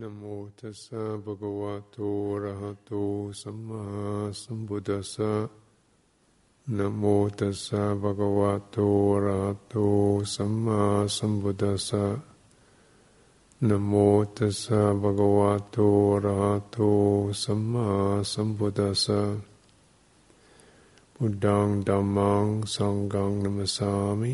นะโมตัสสะภะคะวะโตอะระหะโตสัมมาสัมพุทธัสสะนะโมตัสสะภะคะวะโตอะระหะโตสัมมาสัมพุทธัสสะนะโมตัสสะภะคะวะโตอะระหะโตสัมมาสัมพุทธัสสะพุทธังธัมมังสังฆังนัมสามิ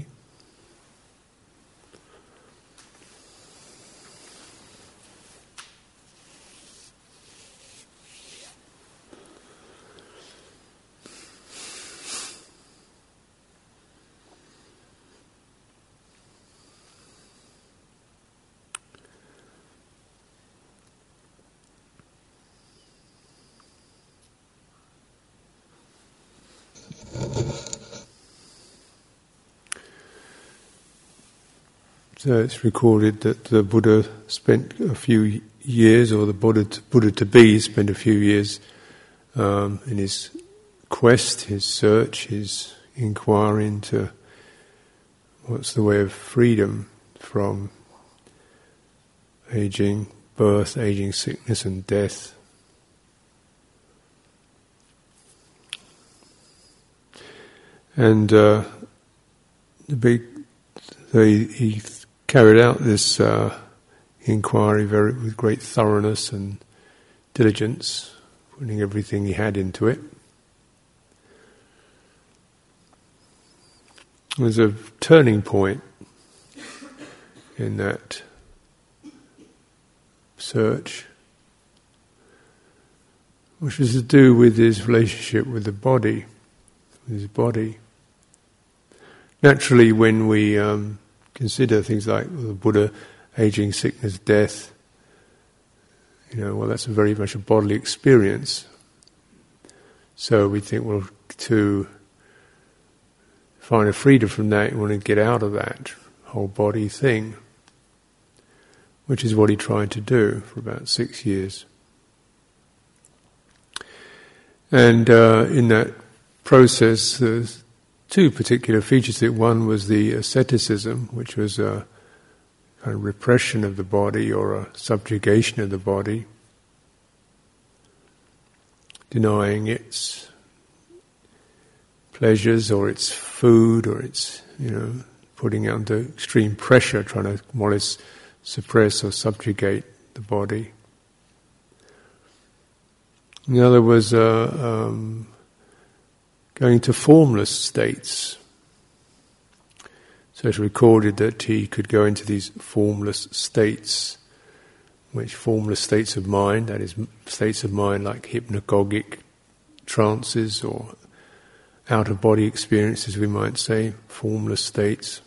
So it's recorded that the Buddha spent a few years, or the Buddha to, Buddha to be spent a few years um, in his quest, his search, his inquiry into what's the way of freedom from aging, birth, aging, sickness, and death. And uh, the big, the, he carried out this uh, inquiry very with great thoroughness and diligence, putting everything he had into it. There's a turning point in that search, which was to do with his relationship with the body, with his body. Naturally, when we um, consider things like the Buddha, aging, sickness, death. You know, well, that's very much a bodily experience. So we think, well, to find a freedom from that, you want to get out of that whole body thing, which is what he tried to do for about six years. And uh, in that process, there's two particular features. It one was the asceticism, which was a kind of repression of the body or a subjugation of the body, denying its pleasures or its food or its you know putting it under extreme pressure, trying to more or less suppress or subjugate the body. The other was uh, um, going to formless states. So it's recorded that he could go into these formless states, which formless states of mind, that is, states of mind like hypnagogic trances or out of body experiences, we might say, formless states,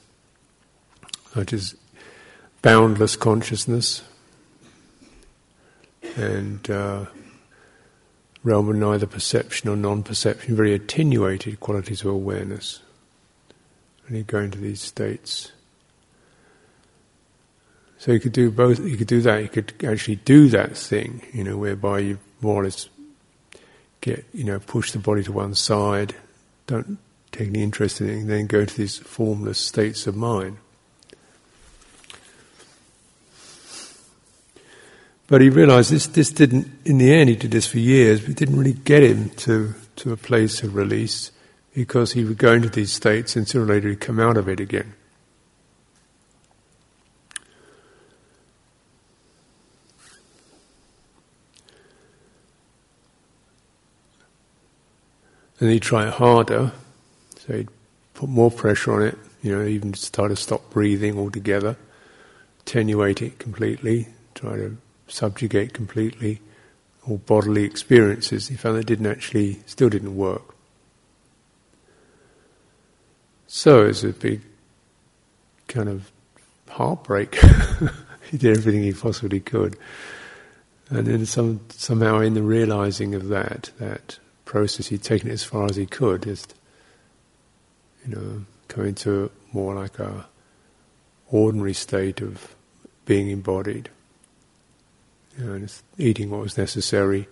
such as boundless consciousness and uh, realm of neither perception or non-perception, very attenuated qualities of awareness. And you go into these states. So you could do both. You could do that. You could actually do that thing, you know, whereby you more or less get, you know, push the body to one side, don't take any interest in it, and then go to these formless states of mind. But he realized this, this didn't, in the end, he did this for years, but it didn't really get him to, to a place of release because he would go into these states and sooner or later he'd come out of it again. And he'd try harder, so he'd put more pressure on it, you know, even try to stop breathing altogether, attenuate it completely, try to subjugate completely all bodily experiences, he found that didn't actually, still didn't work. So it's a big kind of heartbreak. he did everything he possibly could. And then some, somehow in the realizing of that, that process, he'd taken it as far as he could, just, you know, coming to more like a ordinary state of being embodied you know, just eating what was necessary,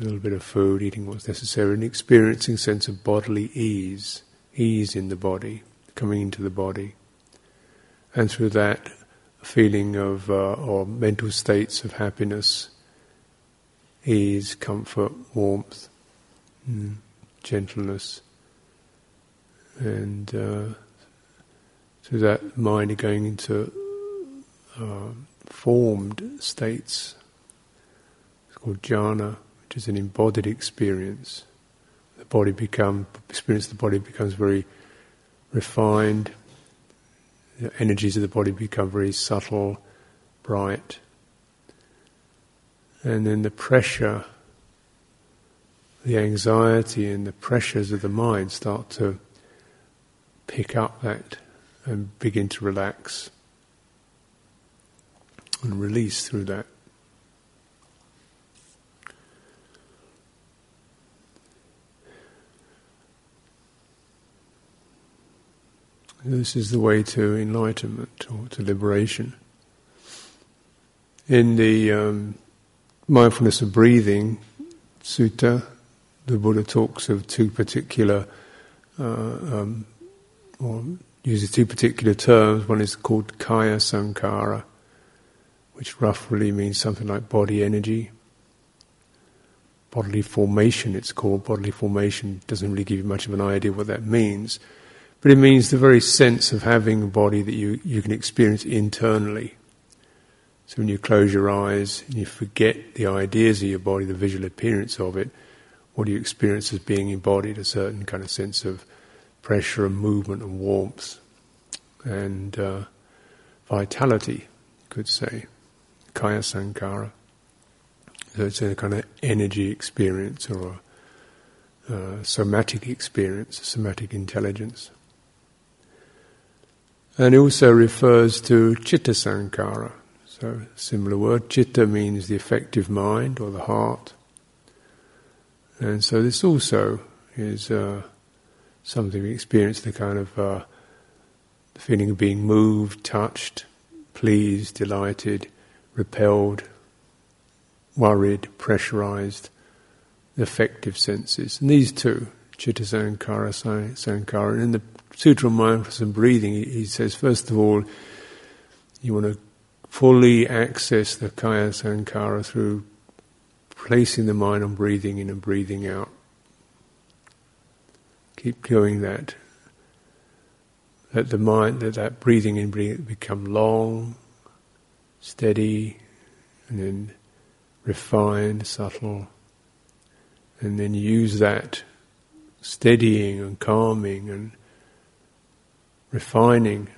a little bit of food, eating what was necessary, and experiencing sense of bodily ease, ease in the body, coming into the body, and through that, feeling of uh, or mental states of happiness, ease, comfort, warmth, mm, gentleness, and uh, so that mind going into uh, formed states. It's called jhana, which is an embodied experience. The body become experience. The body becomes very refined. The energies of the body become very subtle, bright, and then the pressure, the anxiety, and the pressures of the mind start to pick up that and begin to relax and release through that. This is the way to enlightenment or to liberation. In the um, mindfulness of breathing sutta, the Buddha talks of two particular, uh, um, or uses two particular terms. One is called kaya sankhara, which roughly means something like body energy. Bodily formation, it's called. Bodily formation doesn't really give you much of an idea what that means. But it means the very sense of having a body that you, you can experience internally. So when you close your eyes and you forget the ideas of your body, the visual appearance of it, what do you experience as being embodied? A certain kind of sense of pressure and movement and warmth and uh, vitality, you could say kaya sankhara. So it's a kind of energy experience or a, a somatic experience, somatic intelligence. And it also refers to chitta sankhara. So, similar word. Chitta means the affective mind or the heart. And so, this also is uh, something we experience the kind of uh, the feeling of being moved, touched, pleased, delighted, repelled, worried, pressurized, the affective senses. And these two, Chitta Sankhara, Sankhara. And in the Sutra of Mindfulness and Breathing, he says, first of all, you want to fully access the Kaya Sankhara through placing the mind on breathing in and breathing out. Keep doing that. Let the mind, that that breathing in breathing become long, steady, and then refined, subtle, and then use that steadying and calming and refining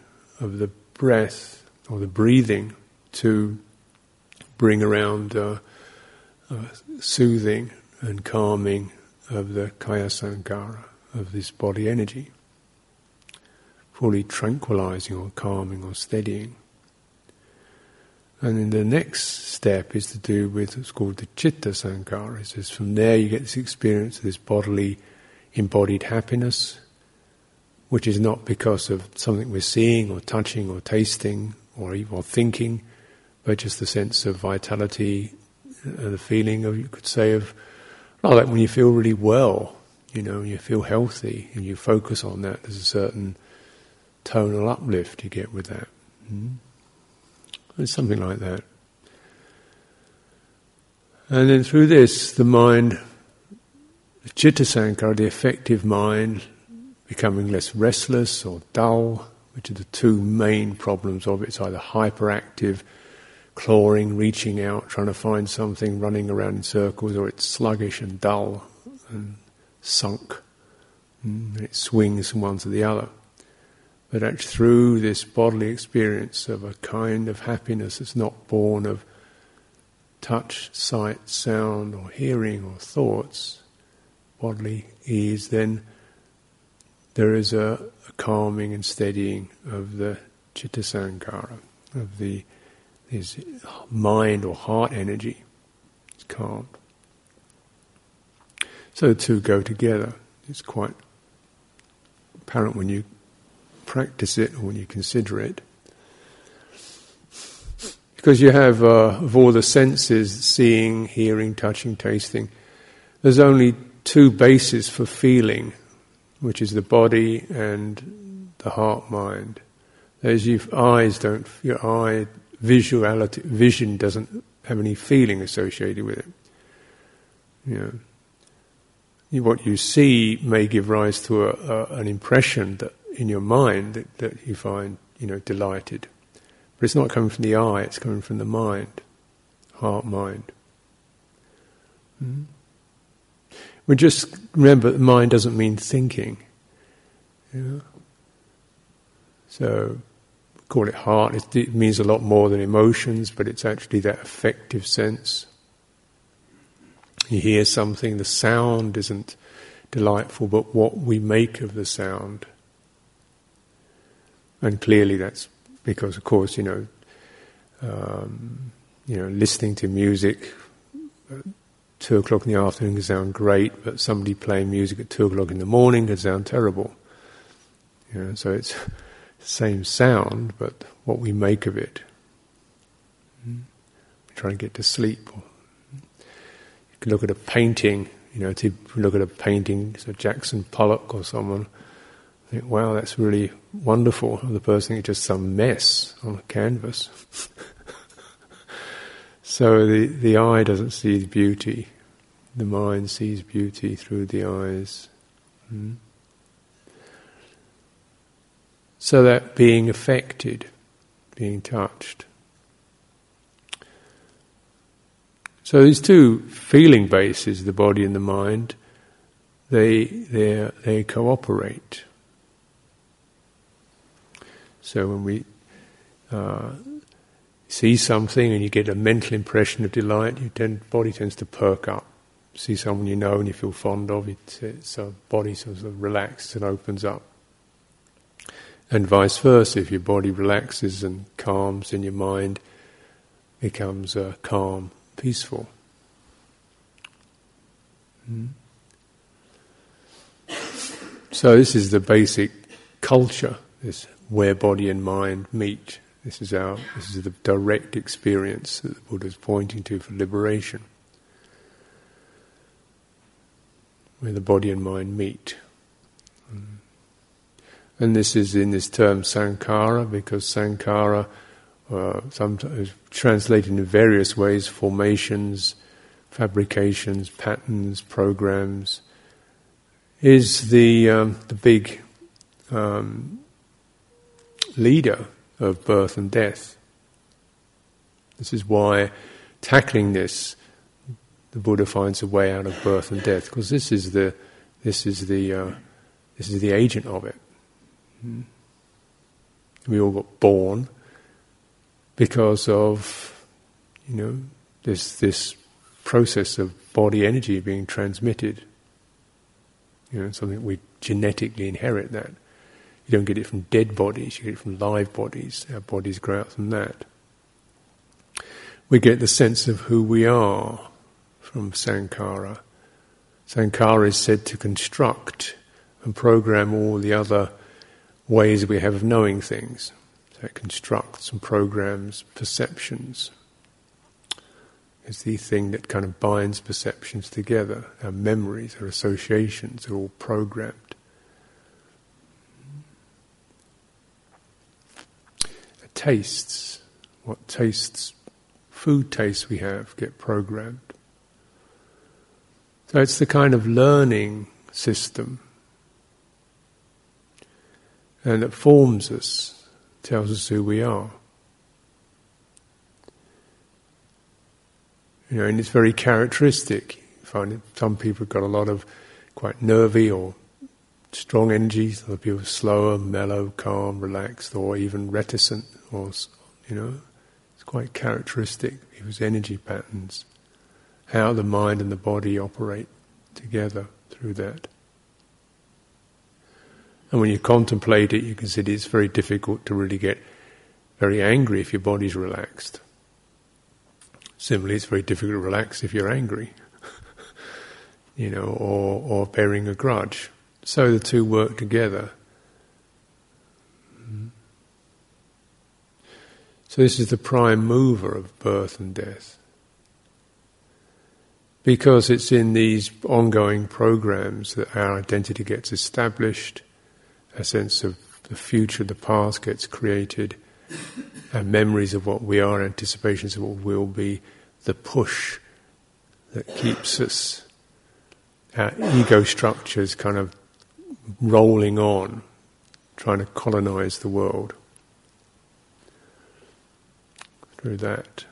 of the breath or the breathing to bring around uh, uh, soothing and calming of the kaya sankhara, of this body energy, fully tranquilizing or calming or steadying. And then the next step is to do with what's called the chitta sankhara. Says from there you get this experience of this bodily embodied happiness, which is not because of something we're seeing or touching or tasting or or thinking, but just the sense of vitality, uh, the feeling of you could say of like when you feel really well, you know, you feel healthy and you focus on that. There's a certain tonal uplift you get with that. Mm-hmm. It's something like that. And then through this, the mind, the chitta sankhara, the affective mind, becoming less restless or dull, which are the two main problems of it. It's either hyperactive, clawing, reaching out, trying to find something, running around in circles, or it's sluggish and dull and sunk. Mm, and it swings from one to the other. But actually, through this bodily experience of a kind of happiness that's not born of touch, sight, sound, or hearing, or thoughts, bodily ease, then there is a, a calming and steadying of the chitta sankhara, of the his mind or heart energy. It's calmed. So the two go together. It's quite apparent when you practice it or when you consider it. Because you have, uh, of all the senses, seeing, hearing, touching, tasting, there's only two bases for feeling, which is the body and the heart mind. As your eyes don't, your eye visuality, vision doesn't have any feeling associated with it. You know, what you see may give rise to a, a, an impression that in your mind that, that you find, you know, delighted. But it's not coming from the eye, it's coming from the mind, heart, mind. Mm-hmm. We just remember that mind doesn't mean thinking. Know? So, call it heart, it, it means a lot more than emotions, but it's actually that affective sense. You hear something, the sound isn't delightful, but what we make of the sound. And clearly that's because, of course, you know, um, you know, listening to music at two o'clock in the afternoon can sound great, but somebody playing music at two o'clock in the morning can sound terrible. You know, so it's the same sound, but what we make of it. We try and get to sleep. You can look at a painting, you know, to look at a painting, so Jackson Pollock or someone, think, wow, that's really wonderful. The person is just some mess on a canvas. So the, the eye doesn't see beauty, the mind sees beauty through the eyes. Hmm? So that being affected, being touched. So these two feeling bases, the body and the mind, they they they cooperate. So when we uh, see something and you get a mental impression of delight, your tend, body tends to perk up. See someone you know and you feel fond of, it, so body sort of relaxes and opens up. And vice versa, if your body relaxes and calms, and your mind becomes uh, calm, peaceful. Hmm? So this is the basic culture, this where body and mind meet. This is our this is the direct experience that the Buddha is pointing to for liberation. Where the body and mind meet. And this is in this term sankhara, because sankhara uh, sometimes translated in various ways formations, fabrications, patterns, programs, is the, um, the big um, leader of birth and death. This is why tackling this, the Buddha finds a way out of birth and death, because this is the this is the uh, this is the agent of it. We all got born because of you know this this process of body energy being transmitted. You know, something we genetically inherit that. You don't get it from dead bodies, you get it from live bodies. Our bodies grow out from that. We get the sense of who we are from sankhara. Sankhara is said to construct and program all the other ways we have of knowing things. So it constructs and programs perceptions. It's the thing that kind of binds perceptions together. Our memories, our associations are all programmed. Tastes, what tastes, food tastes we have get programmed. So it's the kind of learning system. And it forms us, tells us who we are. You know, and it's very characteristic. You find some people have got a lot of quite nervy or strong energies, other people slower, mellow, calm, relaxed, or even reticent or you know, it's quite characteristic people's energy patterns, how the mind and the body operate together through that. And when you contemplate it, you can see it's very difficult to really get very angry if your body's relaxed. Similarly, it's very difficult to relax if you're angry, you know, or, or bearing a grudge. So the two work together. So, this is the prime mover of birth and death. Because it's in these ongoing programs that our identity gets established, a sense of the future, the past gets created, and memories of what we are, anticipations of what will be, the push that keeps us, our ego structures kind of rolling on, trying to colonize the world through that.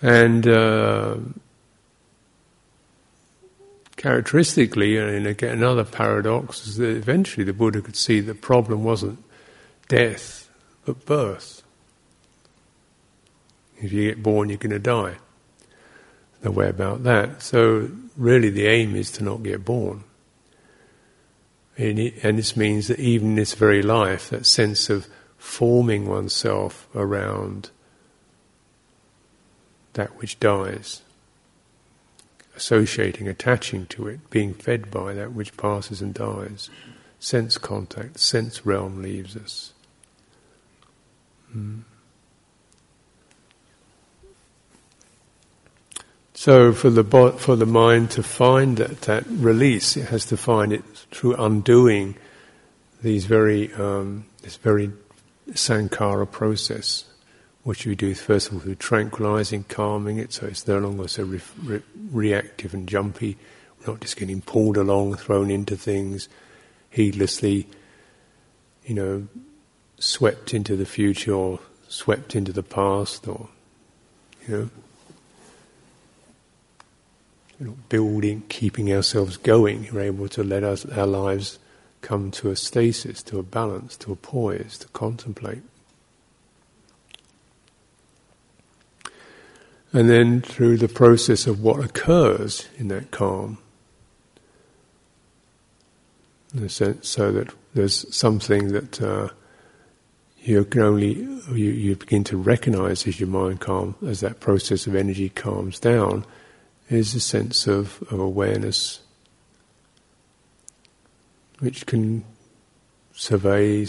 And uh, characteristically, and again, another paradox is that eventually the Buddha could see the problem wasn't death, but birth. If you get born, you're going to die. No way about that. So, really, the aim is to not get born. And, this means that even this very life, that sense of forming oneself around that which dies, associating, attaching to it, being fed by that which passes and dies. Sense contact, sense realm leaves us. Mm. So for the for the mind to find that, that release, it has to find it through undoing these very um, this very sankhara process, which we do first of all through tranquilizing, calming it, so it's no longer so re- re- reactive and jumpy. We're not just getting pulled along, thrown into things, heedlessly, you know, swept into the future or swept into the past, or you know. You know, building, keeping ourselves going, we're able to let us, our lives come to a stasis, to a balance, to a poise, to contemplate. And then through the process of what occurs in that calm, in a sense, so that there's something that uh, you can only you, you begin to recognize as your mind calm, as that process of energy calms down, is a sense of, of awareness which can survey,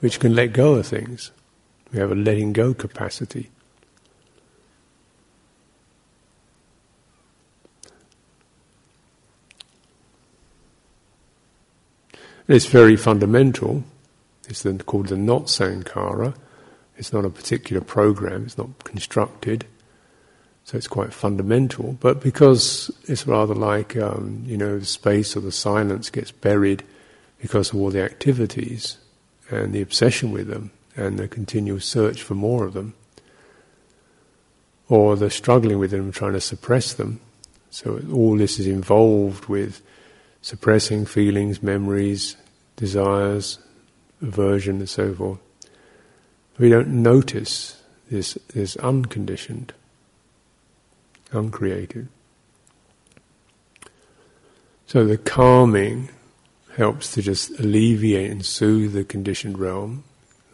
which can let go of things. We have a letting go capacity. It's very fundamental. It's called the not sankhara. It's not a particular program. It's not constructed. So it's quite fundamental, but because it's rather like, um, you know, the space or the silence gets buried because of all the activities and the obsession with them and the continual search for more of them, or the struggling with them, trying to suppress them. So all this is involved with suppressing feelings, memories, desires, aversion, and so forth. We don't notice this, this unconditioned uncreated. So the calming helps to just alleviate and soothe the conditioned realm.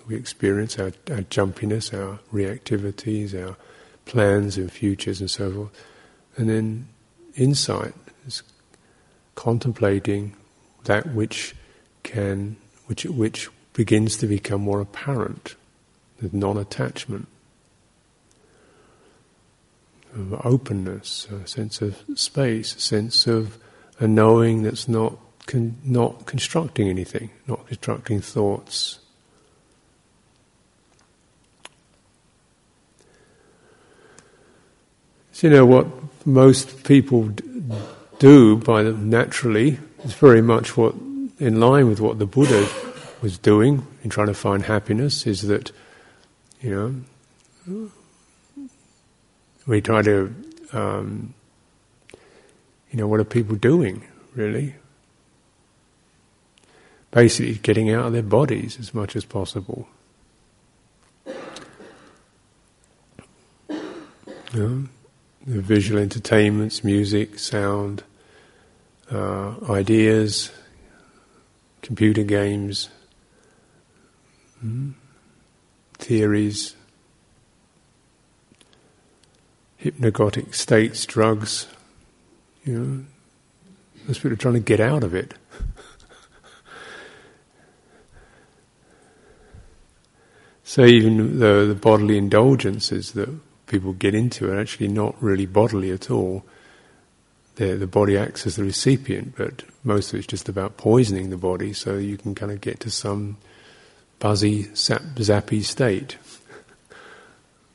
We experience our, our jumpiness, our reactivities, our plans and futures and so forth. And then insight is contemplating that which can, which, which begins to become more apparent, the non-attachment of openness, a sense of space, a sense of a knowing that's not con- not constructing anything, not constructing thoughts. So, you know what most people d- do by the, naturally is very much what in line with what the Buddha was doing in trying to find happiness. Is that you know we try to, um, you know, what are people doing, really? Basically, getting out of their bodies as much as possible. The visual entertainments, music, sound, uh, ideas, computer games, mm, theories, hypnagogic states, drugs. You know, those people are trying to get out of it. so even the, the bodily indulgences that people get into are actually not really bodily at all. the, the body acts as the recipient, but most of it's just about poisoning the body, so you can kind of get to some buzzy, zap, zappy state,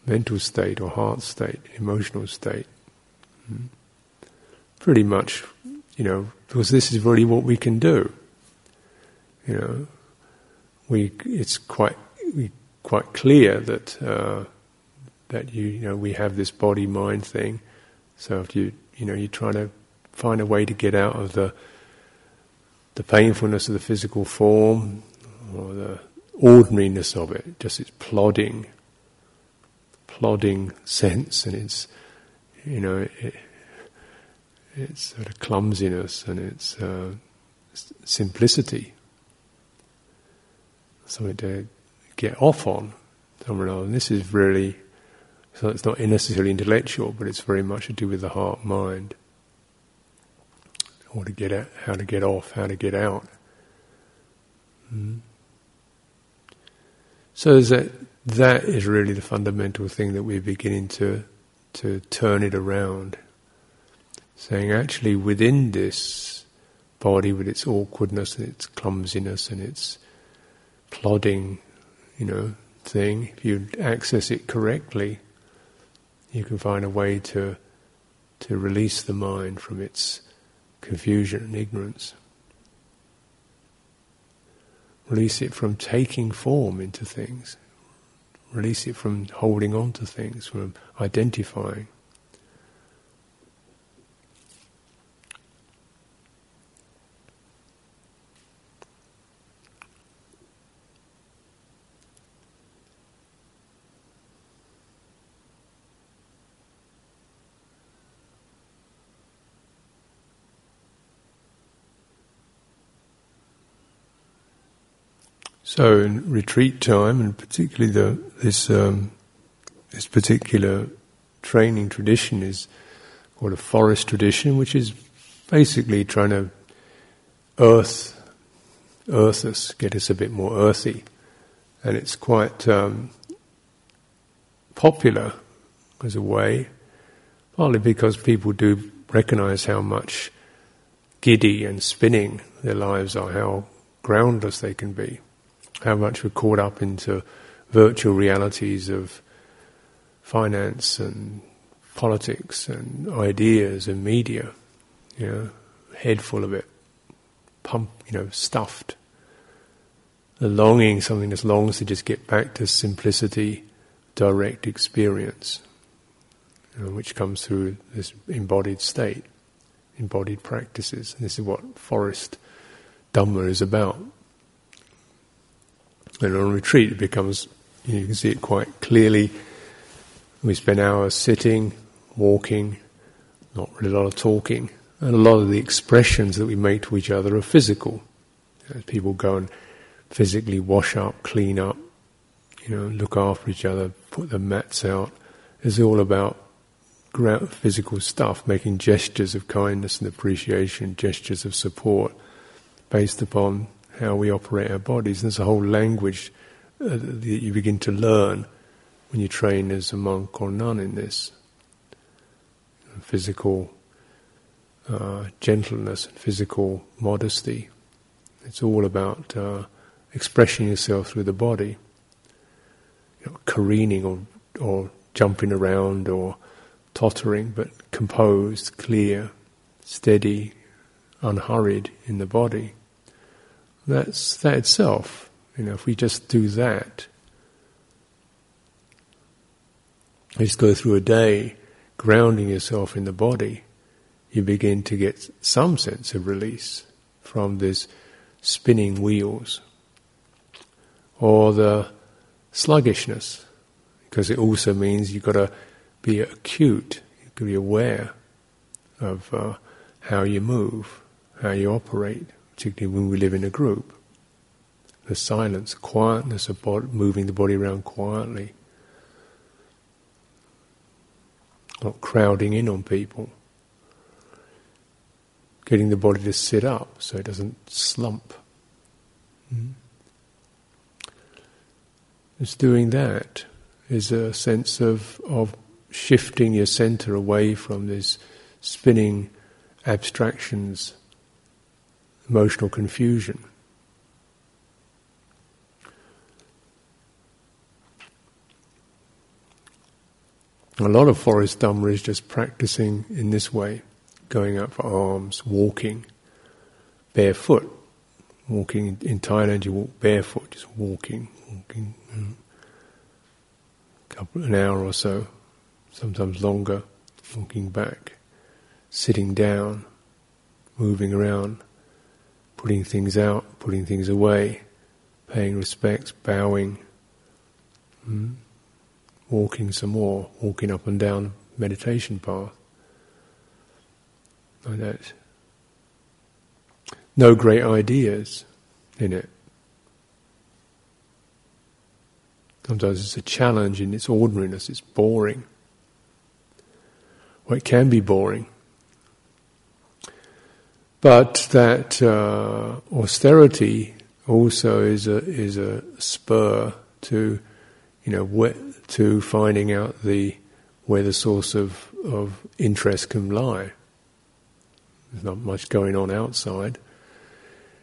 mental state or heart state, emotional state. Hmm. Pretty much, you know, because this is really what we can do. You know, we it's quite we, quite clear that uh, that you you know we have this body mind thing. So if you you know you're trying to find a way to get out of the the painfulness of the physical form or the ordinariness of it, just its plodding, plodding sense and its you know it, its sort of clumsiness and its uh, simplicity. Something to get off on. And this is really, so it's not necessarily intellectual, but it's very much to do with the heart mind. Or to get out, how to get off, how to get out. Mm. So there's that that is really the fundamental thing that we're beginning to to turn it around saying actually within this body with its awkwardness and its clumsiness and its plodding, you know, thing, if you access it correctly, you can find a way to to release the mind from its confusion and ignorance. Release it from taking form into things. Release it from holding on to things, from identifying. So in retreat time, and particularly the, this um, this particular training tradition is called a forest tradition, which is basically trying to earth earth us, get us a bit more earthy, and it's quite um, popular as a way, partly because people do recognize how much giddy and spinning their lives are, how groundless they can be how much we're caught up into virtual realities of finance and politics and ideas and media, you know, head full of it, pump, you know, stuffed. The longing, something that longs to just get back to simplicity, direct experience, you know, which comes through this embodied state, embodied practices. And this is what forest Dhamma is about. And on retreat, it becomes, you, know, you can see it quite clearly. We spend hours sitting, walking, not really a lot of talking. And a lot of the expressions that we make to each other are physical. As people go and physically wash up, clean up, you know, look after each other, put the mats out. It's all about physical stuff, making gestures of kindness and appreciation, gestures of support, based upon how we operate our bodies. There's a whole language uh, that you begin to learn when you train as a monk or nun in this. Physical uh, gentleness and physical modesty. It's all about uh, expressing yourself through the body. You know, careening or, or jumping around or tottering, but composed, clear, steady, unhurried in the body. That's that itself. You know, if we just do that, just go through a day grounding yourself in the body, you begin to get some sense of release from this spinning wheels or the sluggishness, because it also means you've got to be acute, you've got to be aware of uh, how you move, how you operate particularly when we live in a group. The silence, quietness of moving the body around quietly, not crowding in on people, getting the body to sit up so it doesn't slump. Mm. Just doing that is a sense of, of shifting your center away from these spinning abstractions, emotional confusion. A lot of forest Dhamma is just practicing in this way, going out for alms, walking, barefoot. Walking in Thailand, you walk barefoot, just walking, walking, mm, couple an hour or so, sometimes longer, walking back, sitting down, moving around, putting things out, putting things away, paying respects, bowing. Mm walking some more, walking up and down meditation path. Like that. No great ideas in it. Sometimes it's a challenge in its ordinariness, it's boring. Well, it can be boring. But that uh, austerity also is a, is a spur to, you know, to finding out the where the source of, of interest can lie. There's not much going on outside.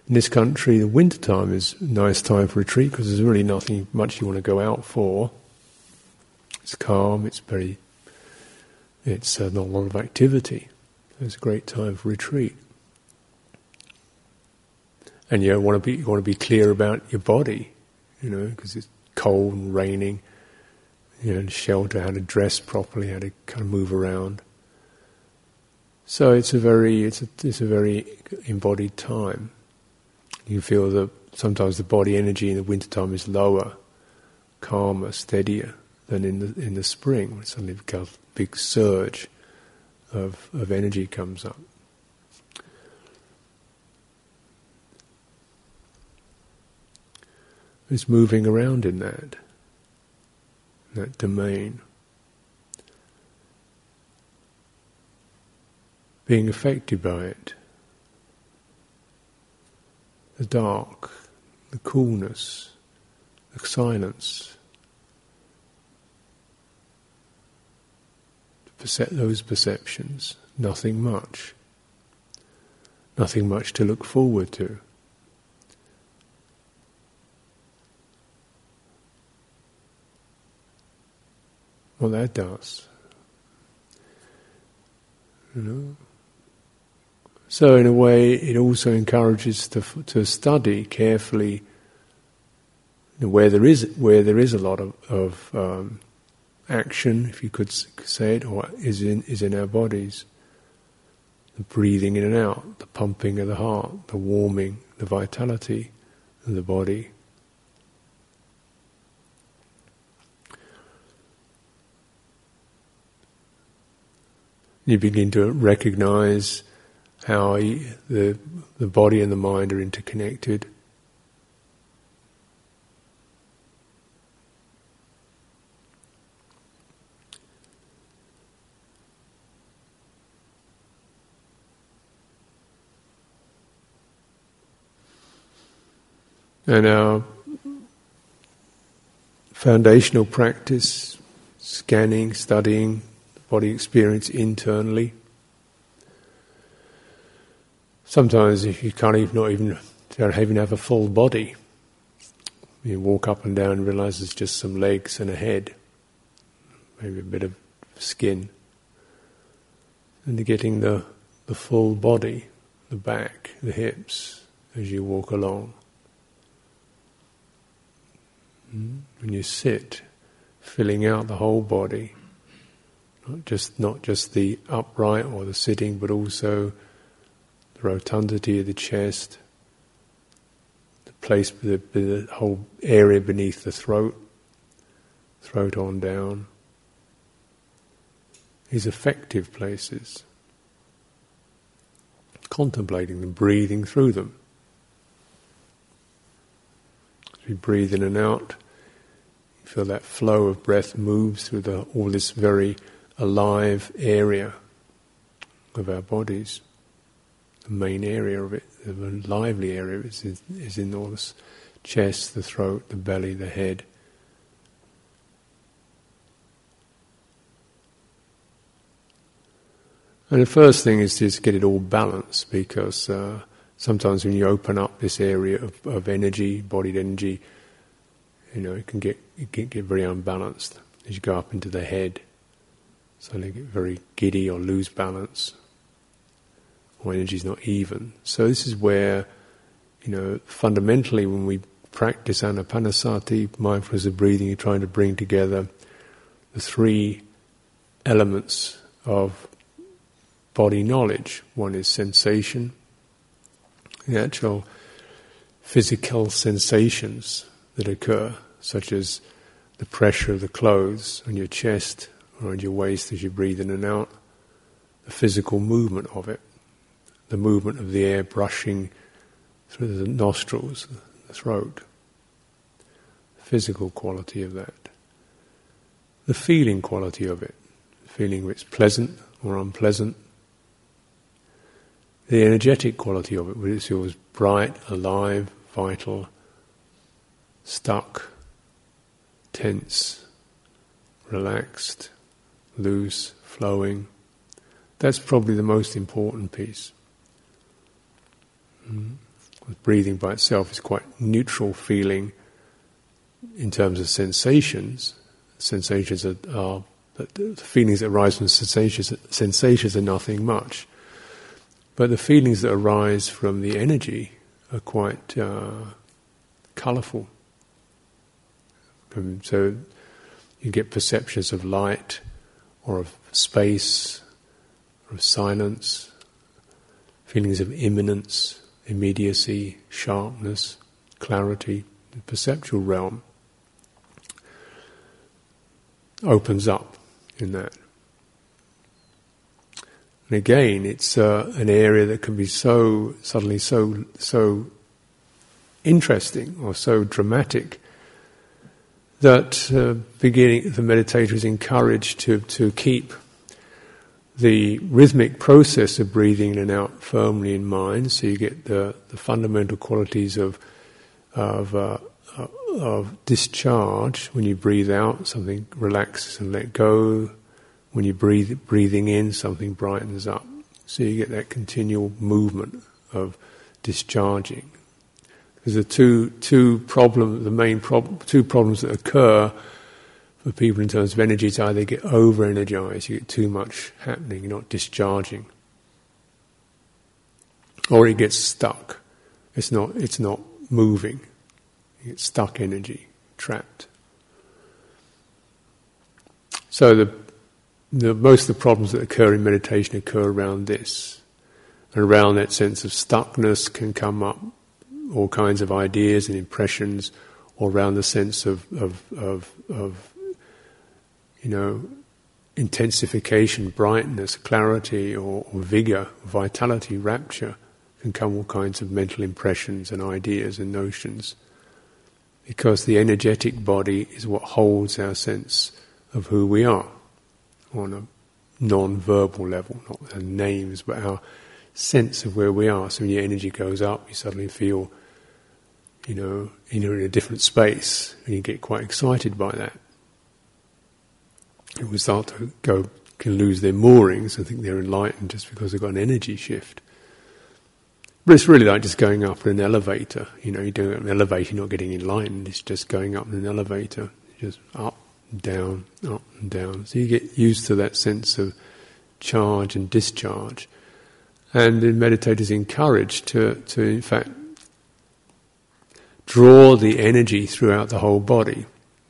In this country, the winter time is a nice time for retreat because there's really nothing much you want to go out for. It's calm. It's very. It's uh, not a lot of activity. It's a great time for retreat. And you want to be you want to be clear about your body, you know, because it's cold and raining you know, shelter, how to dress properly, how to kind of move around. So it's a very it's a, it's a very embodied time. You feel that sometimes the body energy in the wintertime is lower, calmer, steadier than in the in the spring. When suddenly a big surge of of energy comes up. It's moving around in that that domain. Being affected by it. The dark, the coolness, the silence. Those perceptions, nothing much. Nothing much to look forward to. What that does. You know? So, in a way, it also encourages to to study carefully where there is where there is a lot of, of um, action, if you could say it, or is in is in our bodies. The breathing in and out, the pumping of the heart, the warming, the vitality of the body. You begin to recognize how the, the body and the mind are interconnected. And our foundational practice, scanning, studying, body experience internally. Sometimes if you can't even not even don't even have a full body. You walk up and down and realize it's just some legs and a head, maybe a bit of skin. And getting the the full body, the back, the hips, as you walk along. Hmm? When you sit, filling out the whole body not just not just the upright or the sitting, but also the rotundity of the chest, the place, the, the whole area beneath the throat, throat on down. These effective places. Contemplating them, breathing through them. As we breathe in and out, you feel that flow of breath moves through the, all this very alive area of our bodies. The main area of it, the lively area is, is in all the chest, the throat, the belly, the head. And the first thing is to get it all balanced because uh, sometimes when you open up this area of, of energy, bodied energy, you know, it can get it can get very unbalanced as you go up into the head. So they get very giddy or lose balance, or energy is not even. So this is where, you know, fundamentally when we practice anapanasati, mindfulness of breathing, you're trying to bring together the three elements of body knowledge. One is sensation, the actual physical sensations that occur, such as the pressure of the clothes on your chest or on your waist as you breathe in and out, the physical movement of it, the movement of the air brushing through the nostrils, the throat, the physical quality of that, the feeling quality of it, feeling it's pleasant or unpleasant, the energetic quality of it, whether it feels bright, alive, vital, stuck, tense, relaxed, loose, flowing. That's probably the most important piece. Mm. Breathing by itself is quite neutral feeling in terms of sensations. Sensations are, are the feelings that arise from sensations. Sensations are nothing much, but the feelings that arise from the energy are quite uh, colourful. Um, so you get perceptions of light, or of space, or of silence, feelings of immanence, immediacy, sharpness, clarity. The perceptual realm opens up in that. And again, it's uh, an area that can be so suddenly so so interesting or so dramatic that uh, beginning the meditator is encouraged to, to keep the rhythmic process of breathing in and out firmly in mind, so you get the, the fundamental qualities of of, uh, of discharge when you breathe out, something relaxes and let go. When you breathe breathing in, something brightens up. So you get that continual movement of discharging. Because the two two problem, the main problem, two problems that occur for people in terms of energy is either they get over energized, you get too much happening, you're not discharging, or it gets stuck. It's not it's not moving. You get stuck energy, trapped. So the the, most of the problems that occur in meditation occur around this. And around that sense of stuckness can come up all kinds of ideas and impressions all around the sense of, of, of, of you know, intensification, brightness, clarity, or, or vigor, vitality, rapture, can come all kinds of mental impressions and ideas and notions. Because the energetic body is what holds our sense of who we are on a non-verbal level, not the names, but our sense of where we are. So when your energy goes up, you suddenly feel, you know, you're in a different space, and you get quite excited by that. People start to go, can lose their moorings and think they're enlightened just because they've got an energy shift. But it's really like just going up in an elevator. You know, you're doing an elevator, you're not getting enlightened. It's just going up in an elevator, just up down, up and down. So you get used to that sense of charge and discharge. And the meditators encouraged to, to in fact draw the energy throughout the whole body.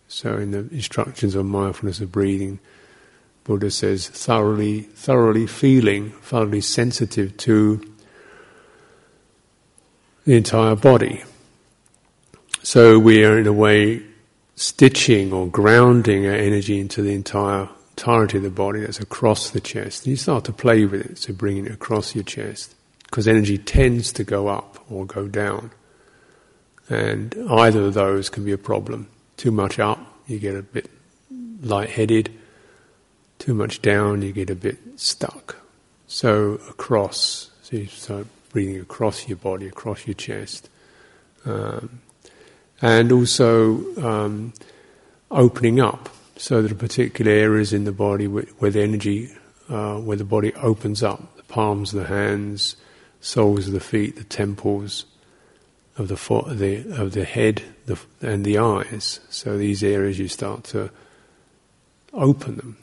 So in the instructions on mindfulness of breathing, Buddha says thoroughly, thoroughly feeling, thoroughly sensitive to the entire body. So we are in a way stitching or grounding our energy into the entire entirety of the body that's across the chest. And you start to play with it, so bringing it across your chest. Because energy tends to go up or go down. And either of those can be a problem. Too much up, you get a bit lightheaded. Too much down, you get a bit stuck. So across, so you start breathing across your body, across your chest. Um, and also um, opening up so that particular areas in the body where, where the energy uh, where the body opens up, the palms of the hands, soles of the feet, the temples of the foot, the of the head, the, and the eyes. So these areas you start to open them.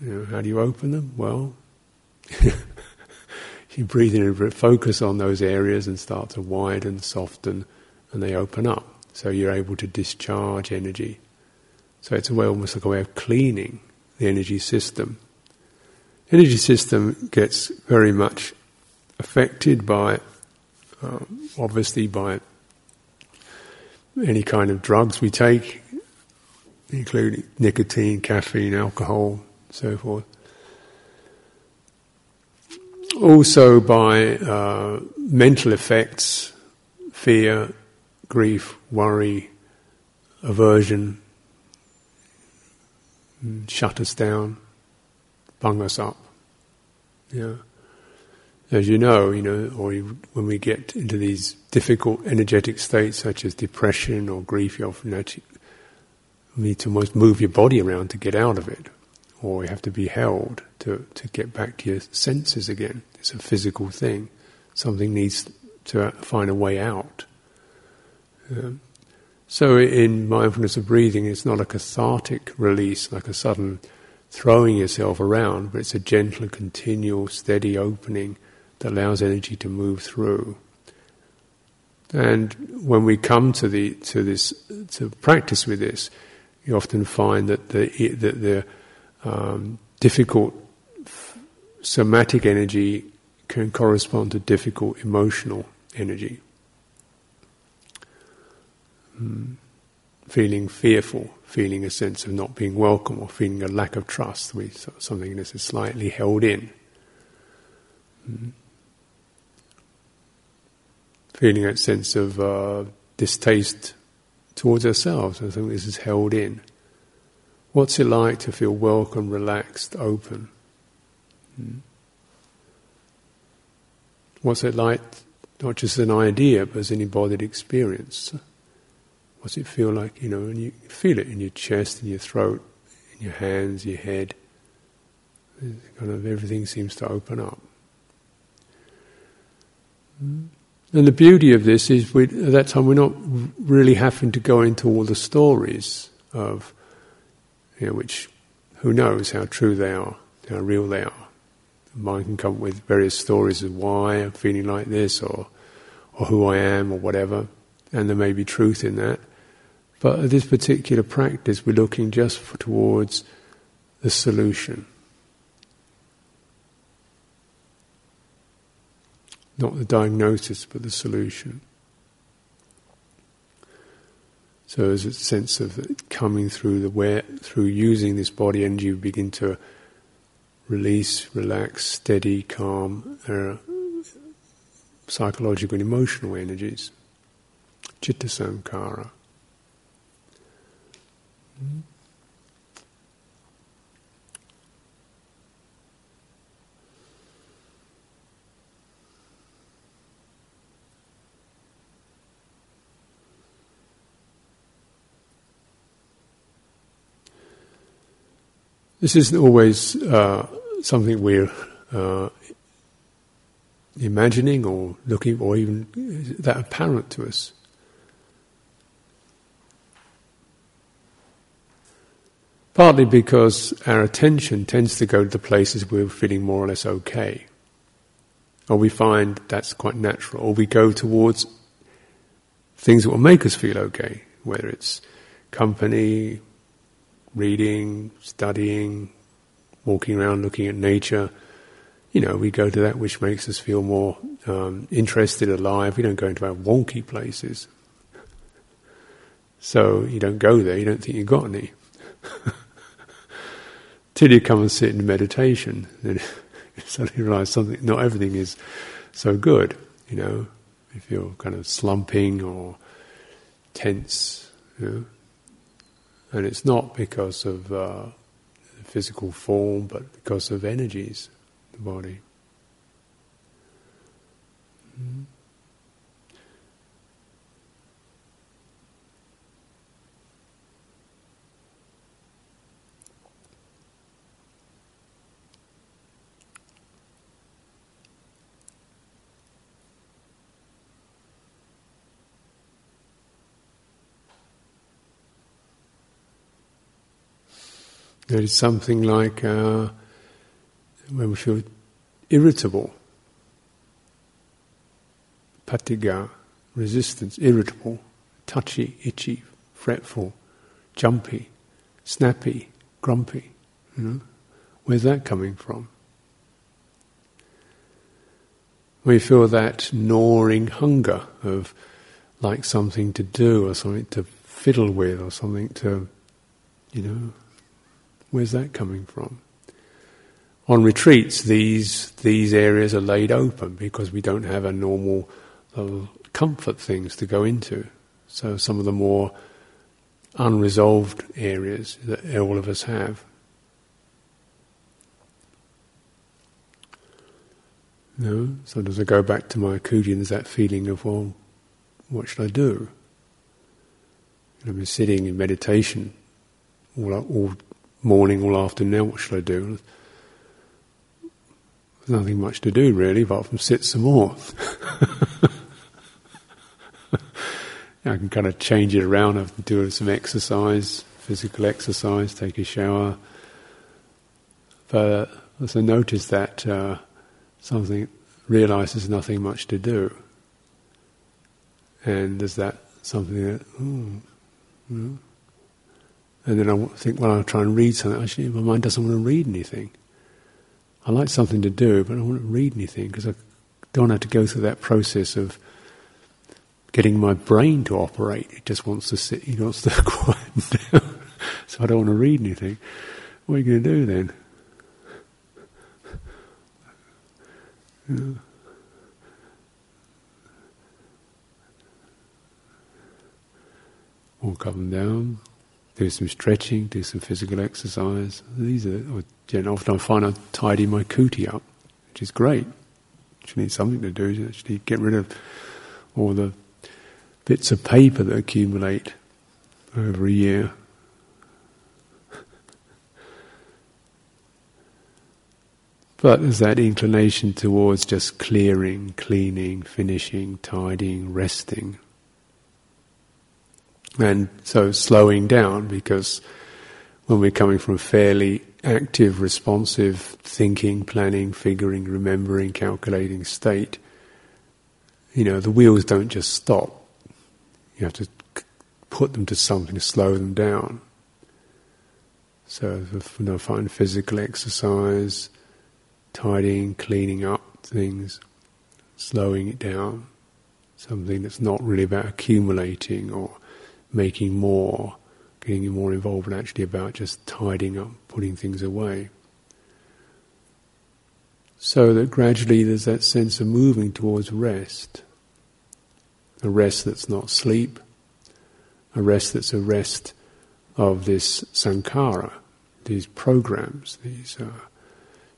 You know, how do you open them? Well, you breathe in and focus on those areas and start to widen, soften, and they open up. So you're able to discharge energy. So it's a way, almost like a way of cleaning the energy system. Energy system gets very much affected by, uh, obviously, by any kind of drugs we take, including nicotine, caffeine, alcohol, so forth. Also by uh, mental effects, fear, grief, worry, aversion, shut us down, bung us up. Yeah. As you know, you know, or you, when we get into these difficult energetic states such as depression or grief, you often need to almost move your body around to get out of it, or you have to be held to, to get back to your senses again. It's a physical thing. Something needs to find a way out. Um, so in mindfulness of breathing, it's not a cathartic release, like a sudden throwing yourself around, but it's a gentle, continual, steady opening that allows energy to move through. And when we come to the to this to practice with this, you often find that the that the um, difficult somatic energy can correspond to difficult emotional energy. Mm. Feeling fearful, feeling a sense of not being welcome, or feeling a lack of trust, we, something that is slightly held in. Mm. Feeling that sense of uh, distaste towards ourselves, I think this is held in. What's it like to feel welcome, relaxed, open? Mm. What's it like, not just an idea, but as an embodied experience? What's it feel like, you know, and you feel it in your chest, in your throat, in your hands, your head. Kind of everything seems to open up. And the beauty of this is, we, at that time, we're not really having to go into all the stories of, you know, which, who knows how true they are, how real they are. The mind can come up with various stories of why I'm feeling like this, or, or who I am, or whatever, and there may be truth in that. But this particular practice, we're looking just for, towards the solution. Not the diagnosis, but the solution. So there's a sense of coming through the where, through using this body energy, we begin to release, relax, steady, calm, uh, psychological and emotional energies. Chitta sankhara. This isn't always uh, something we're uh, imagining or looking, or even that apparent to us. Partly because our attention tends to go to the places we're feeling more or less okay. Or we find that's quite natural. Or we go towards things that will make us feel okay, whether it's company, reading, studying, walking around looking at nature. You know, we go to that which makes us feel more um, interested, alive. We don't go into our wonky places. So you don't go there, you don't think you've got any. till you come and sit in meditation, then you suddenly realize something. Not everything is so good. You know, if you're kind of slumping or tense, you know, and it's not because of uh, physical form, but because of energies, the body. Mm-hmm. There is something like uh, when we feel irritable, patigha, resistance, irritable, touchy, itchy, fretful, jumpy, snappy, grumpy. You know? Where's that coming from? We feel that gnawing hunger of like something to do or something to fiddle with or something to, you know, where's that coming from? On retreats, these these areas are laid open because we don't have a normal comfort things to go into. So some of the more unresolved areas that all of us have. No, sometimes I go back to my and there's that feeling of, well, what should I do? I've been sitting in meditation all, all morning, all afternoon. What should I do? Nothing much to do really, apart from sit some more. I can kind of change it around. I can do some exercise, physical exercise, take a shower. But also notice that uh, something realizes nothing much to do. And there's that something that, oh, and then I think, well, I'll try and read something. Actually, my mind doesn't want to read anything. I like something to do, but I don't want to read anything because I don't have to go through that process of getting my brain to operate. It just wants to sit, it wants to quiet down. so I don't want to read anything. What are you going to do then? Yeah. Walk up and down, do some stretching, do some physical exercise. These are, often I find I tidy my kuti up, which is great. Which needs something to do, actually get rid of all the bits of paper that accumulate over a year. But there's that inclination towards just clearing, cleaning, finishing, tidying, resting. And so slowing down because when we're coming from fairly active, responsive thinking, planning, figuring, remembering, calculating state, you know, the wheels don't just stop. You have to put them to something to slow them down. So, you know, find physical exercise, tidying, cleaning up things, slowing it down, something that's not really about accumulating or making more, getting more involved, and actually about just tidying up, putting things away. So that gradually there's that sense of moving towards rest. A rest that's not sleep, a rest that's a rest of this sankhara, these programs, these uh,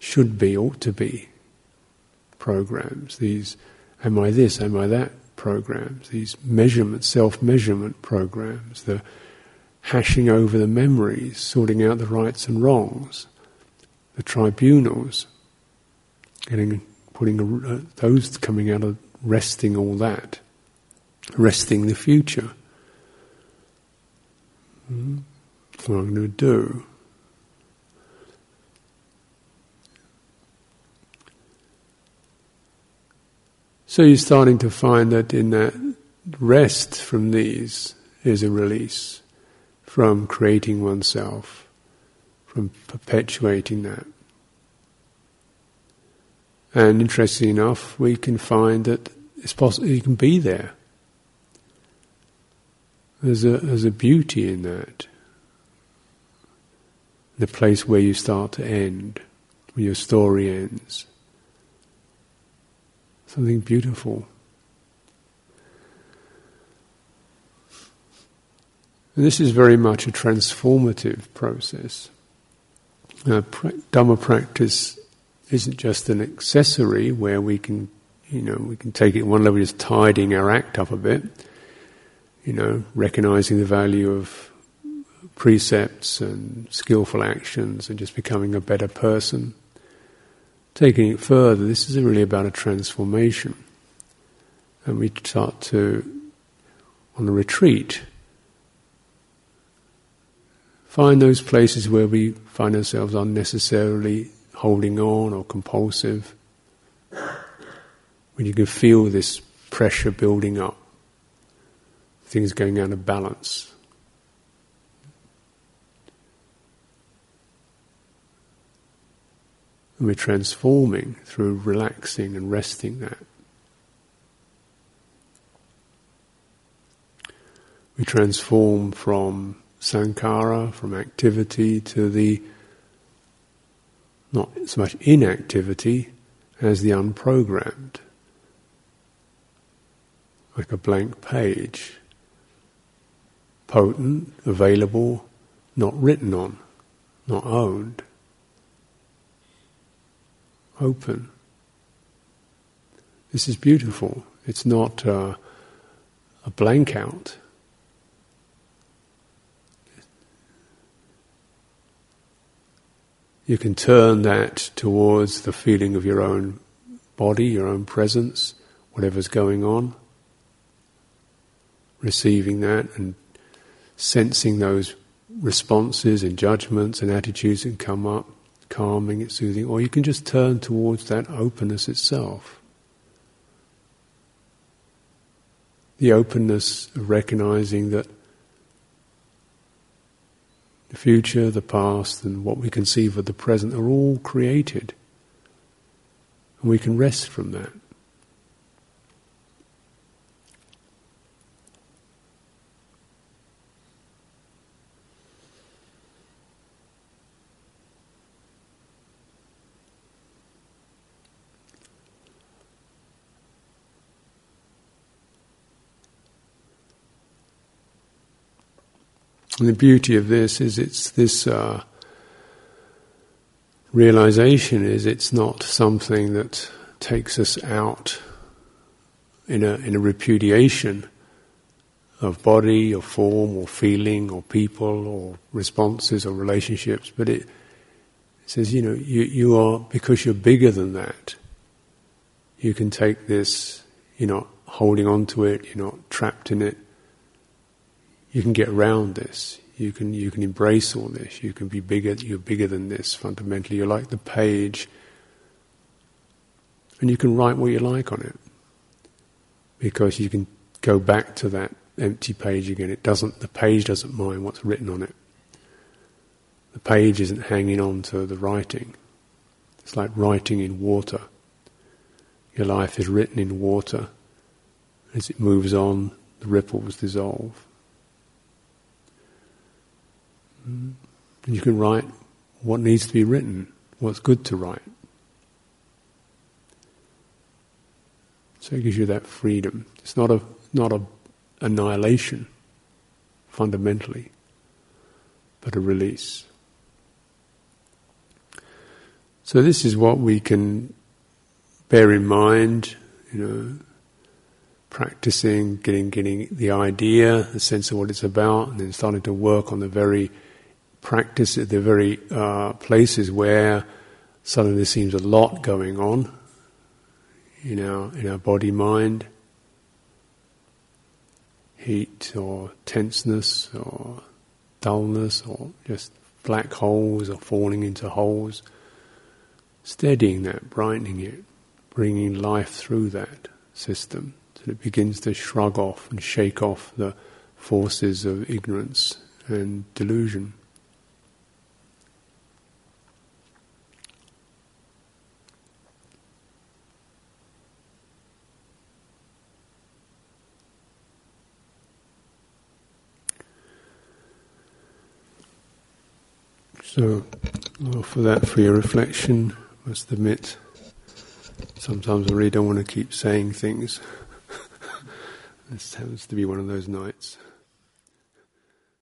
should be, ought to be programs, these am I this, am I that programs, these measurement, self measurement programs, the hashing over the memories, sorting out the rights and wrongs, the tribunals, getting, putting a, uh, those coming out of resting all that, resting the future. Mm-hmm. What I'm going to do. So you're starting to find that in that rest from these is a release from creating oneself, from perpetuating that. And interestingly enough, we can find that it's possible you can be there. There's a there's a beauty in that. The place where you start to end, where your story ends something beautiful. And this is very much a transformative process. Uh, Dhamma practice isn't just an accessory where we can, you know, we can take it one level, just tidying our act up a bit, you know, recognizing the value of precepts and skillful actions and just becoming a better person. Taking it further, this is really about a transformation. And we start to, on a retreat, find those places where we find ourselves unnecessarily holding on or compulsive. When you can feel this pressure building up, things going out of balance. We're transforming through relaxing and resting that. We transform from sankhara, from activity to the not so much inactivity as the unprogrammed. Like a blank page. Potent, available, not written on, not owned. Open. This is beautiful. It's not uh, a blank out. You can turn that towards the feeling of your own body, your own presence, whatever's going on. Receiving that and sensing those responses and judgments and attitudes that come up, calming it, soothing, or you can just turn towards that openness itself. The openness of recognizing that the future, the past, and what we conceive of the present are all created. And we can rest from that. And the beauty of this is it's this uh, realization is it's not something that takes us out in a in a repudiation of body or form or feeling or people or responses or relationships, but it, says, you know, you, you are, because you're bigger than that, you can take this, you're not holding on to it, you're not trapped in it, you can get around this. You can you can embrace all this. You can be bigger. You're bigger than this. Fundamentally, you're like the page, and you can write what you like on it because you can go back to that empty page again. It doesn't. The page doesn't mind what's written on it. The page isn't hanging on to the writing. It's like writing in water. Your life is written in water. As it moves on, the ripples dissolve. And you can write what needs to be written, what's good to write. So it gives you that freedom. It's not a not a annihilation, fundamentally, but a release. So this is what we can bear in mind, you know, practicing, getting getting the idea, the sense of what it's about, and then starting to work on the very practice at the very uh, places where suddenly there seems a lot going on in our in our body mind, heat or tenseness or dullness or just black holes or falling into holes. Steadying that, brightening it, bringing life through that system so it begins to shrug off and shake off the forces of ignorance and delusion. So, for that, for your reflection, must admit, sometimes I really don't want to keep saying things. this happens to be one of those nights.